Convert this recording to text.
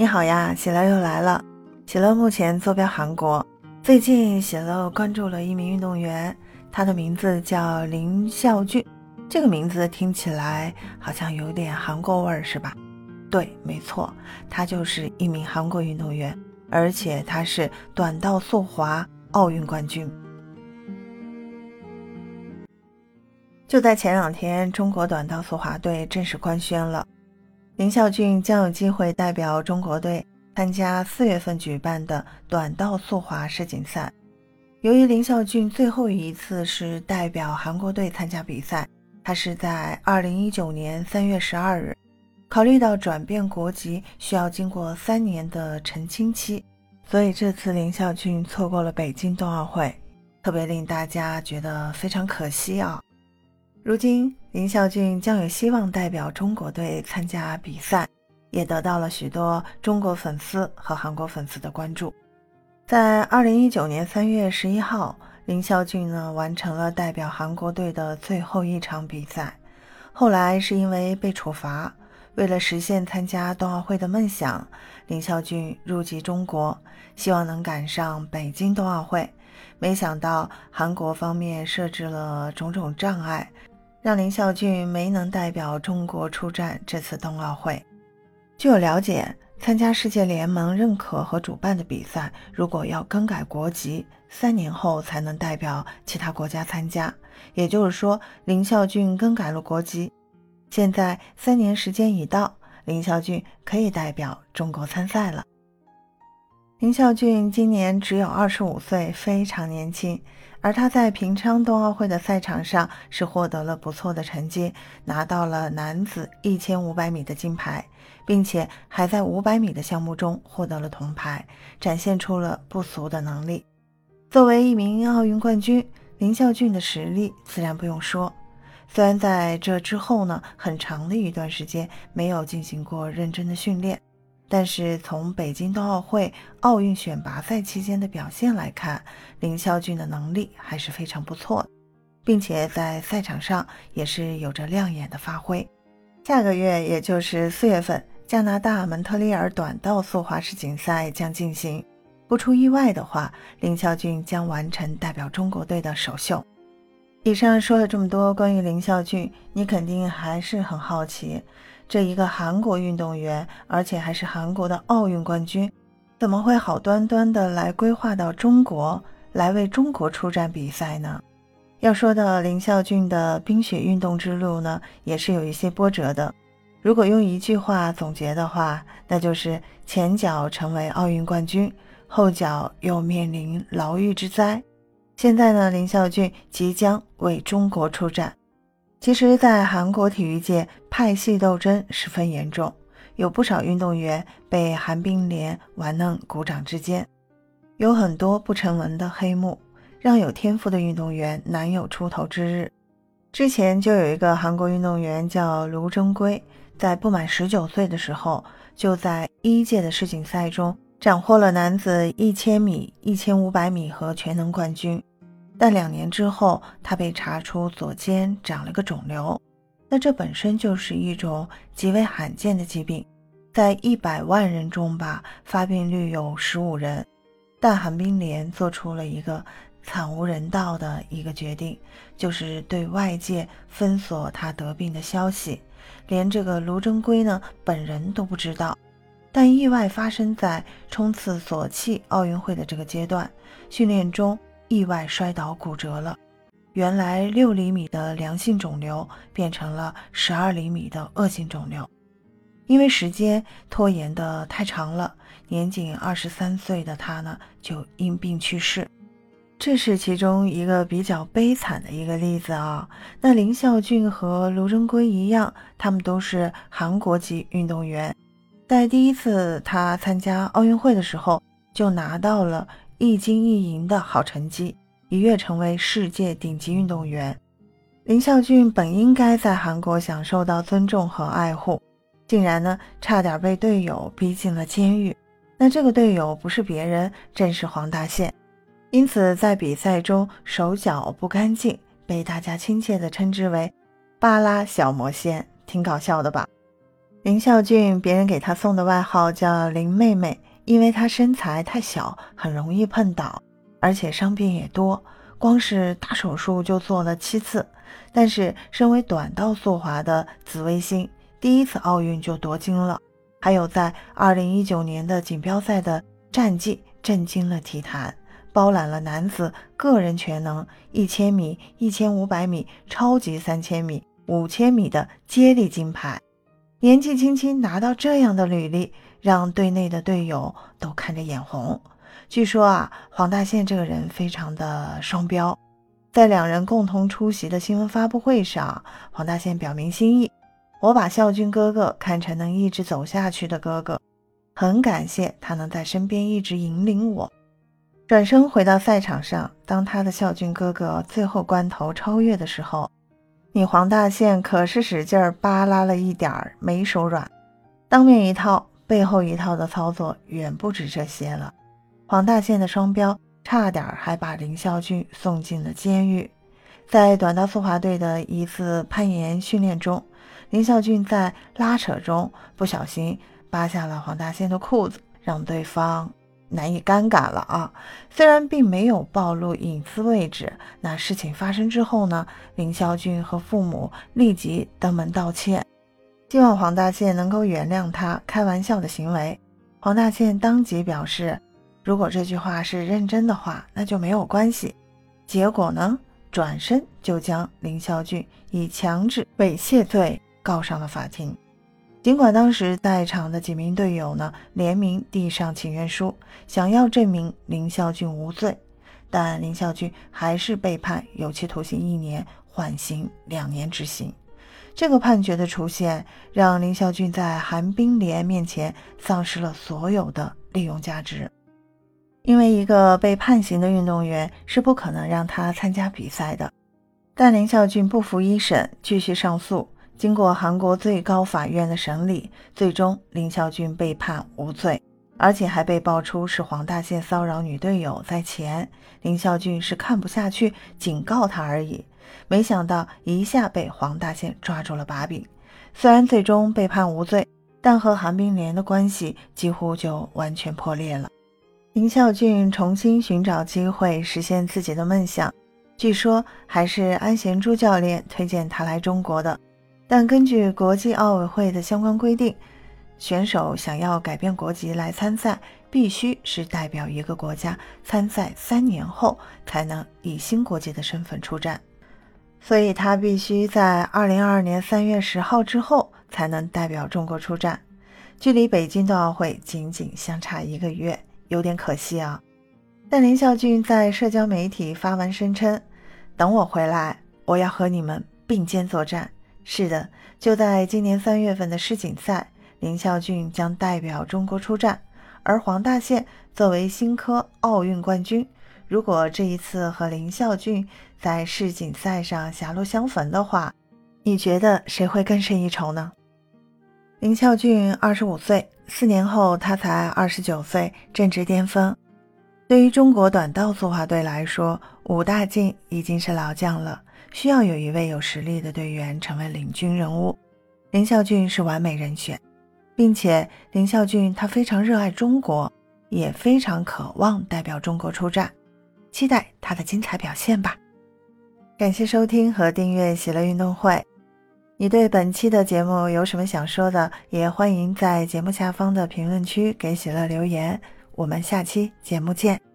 你好呀，喜乐又来了。喜乐目前坐标韩国，最近喜乐关注了一名运动员，他的名字叫林孝俊。这个名字听起来好像有点韩国味儿，是吧？对，没错，他就是一名韩国运动员，而且他是短道速滑奥运冠军。就在前两天，中国短道速滑队正式官宣了。林孝俊将有机会代表中国队参加四月份举办的短道速滑世锦赛。由于林孝俊最后一次是代表韩国队参加比赛，他是在二零一九年三月十二日。考虑到转变国籍需要经过三年的澄清期，所以这次林孝俊错过了北京冬奥会，特别令大家觉得非常可惜啊。如今，林孝俊将有希望代表中国队参加比赛，也得到了许多中国粉丝和韩国粉丝的关注。在二零一九年三月十一号，林孝俊呢完成了代表韩国队的最后一场比赛。后来是因为被处罚，为了实现参加冬奥会的梦想，林孝俊入籍中国，希望能赶上北京冬奥会。没想到韩国方面设置了种种障碍。让林孝俊没能代表中国出战这次冬奥会。据我了解，参加世界联盟认可和主办的比赛，如果要更改国籍，三年后才能代表其他国家参加。也就是说，林孝俊更改了国籍。现在三年时间已到，林孝俊可以代表中国参赛了。林孝俊今年只有二十五岁，非常年轻。而他在平昌冬奥会的赛场上是获得了不错的成绩，拿到了男子一千五百米的金牌，并且还在五百米的项目中获得了铜牌，展现出了不俗的能力。作为一名奥运冠军，林孝俊的实力自然不用说。虽然在这之后呢，很长的一段时间没有进行过认真的训练。但是从北京冬奥会奥运选拔赛期间的表现来看，林孝俊的能力还是非常不错的，并且在赛场上也是有着亮眼的发挥。下个月，也就是四月份，加拿大蒙特利尔短道速滑世锦赛将进行。不出意外的话，林孝俊将完成代表中国队的首秀。以上说了这么多关于林孝俊，你肯定还是很好奇。这一个韩国运动员，而且还是韩国的奥运冠军，怎么会好端端的来规划到中国来为中国出战比赛呢？要说到林孝俊的冰雪运动之路呢，也是有一些波折的。如果用一句话总结的话，那就是前脚成为奥运冠军，后脚又面临牢狱之灾。现在呢，林孝俊即将为中国出战。其实，在韩国体育界，派系斗争十分严重，有不少运动员被韩冰莲玩弄股掌之间，有很多不成文的黑幕，让有天赋的运动员难有出头之日。之前就有一个韩国运动员叫卢征圭，在不满十九岁的时候，就在一届的世锦赛中斩获了男子一千米、一千五百米和全能冠军。但两年之后，他被查出左肩长了个肿瘤，那这本身就是一种极为罕见的疾病，在一百万人中吧，发病率有十五人。但韩冰莲做出了一个惨无人道的一个决定，就是对外界封锁他得病的消息，连这个卢征圭呢本人都不知道。但意外发生在冲刺索契奥运会的这个阶段，训练中。意外摔倒骨折了，原来六厘米的良性肿瘤变成了十二厘米的恶性肿瘤，因为时间拖延的太长了，年仅二十三岁的他呢就因病去世，这是其中一个比较悲惨的一个例子啊。那林孝俊和卢征圭一样，他们都是韩国籍运动员，在第一次他参加奥运会的时候就拿到了。一金一银的好成绩，一跃成为世界顶级运动员。林孝俊本应该在韩国享受到尊重和爱护，竟然呢差点被队友逼进了监狱。那这个队友不是别人，正是黄大宪。因此在比赛中手脚不干净，被大家亲切地称之为“巴拉小魔仙”，挺搞笑的吧？林孝俊，别人给他送的外号叫林妹妹，因为她身材太小，很容易碰倒，而且伤病也多，光是大手术就做了七次。但是，身为短道速滑的紫微星，第一次奥运就夺金了，还有在2019年的锦标赛的战绩震惊了体坛，包揽了男子个人全能、一千米、一千五百米、超级三千米、五千米的接力金牌。年纪轻轻拿到这样的履历，让队内的队友都看着眼红。据说啊，黄大宪这个人非常的双标。在两人共同出席的新闻发布会上，黄大宪表明心意：“我把孝俊哥哥看成能一直走下去的哥哥，很感谢他能在身边一直引领我。”转身回到赛场上，当他的孝俊哥哥最后关头超越的时候。你黄大宪可是使劲儿扒拉了一点儿，没手软。当面一套，背后一套的操作远不止这些了。黄大宪的双标，差点还把林孝俊送进了监狱。在短道速滑队的一次攀岩训练中，林孝俊在拉扯中不小心扒下了黄大宪的裤子，让对方。难以尴尬了啊！虽然并没有暴露隐私位置，那事情发生之后呢？林孝俊和父母立即登门道歉，希望黄大宪能够原谅他开玩笑的行为。黄大宪当即表示，如果这句话是认真的话，那就没有关系。结果呢，转身就将林孝俊以强制猥亵罪告上了法庭。尽管当时在场的几名队友呢联名递上请愿书，想要证明林孝俊无罪，但林孝俊还是被判有期徒刑一年，缓刑两年执行。这个判决的出现，让林孝俊在韩冰莲面前丧失了所有的利用价值，因为一个被判刑的运动员是不可能让他参加比赛的。但林孝俊不服一审，继续上诉。经过韩国最高法院的审理，最终林孝俊被判无罪，而且还被爆出是黄大宪骚扰女队友在前，林孝俊是看不下去，警告他而已。没想到一下被黄大宪抓住了把柄，虽然最终被判无罪，但和韩冰莲的关系几乎就完全破裂了。林孝俊重新寻找机会实现自己的梦想，据说还是安贤洙教练推荐他来中国的。但根据国际奥委会的相关规定，选手想要改变国籍来参赛，必须是代表一个国家参赛三年后才能以新国籍的身份出战。所以他必须在二零二二年三月十号之后才能代表中国出战，距离北京冬奥会仅仅相差一个月，有点可惜啊。但林孝俊在社交媒体发文声称：“等我回来，我要和你们并肩作战。”是的，就在今年三月份的世锦赛，林孝俊将代表中国出战。而黄大宪作为新科奥运冠军，如果这一次和林孝俊在世锦赛上狭路相逢的话，你觉得谁会更胜一筹呢？林孝俊二十五岁，四年后他才二十九岁，正值巅峰。对于中国短道速滑队来说，武大靖已经是老将了。需要有一位有实力的队员成为领军人物，林孝俊是完美人选，并且林孝俊他非常热爱中国，也非常渴望代表中国出战，期待他的精彩表现吧。感谢收听和订阅喜乐运动会。你对本期的节目有什么想说的，也欢迎在节目下方的评论区给喜乐留言。我们下期节目见。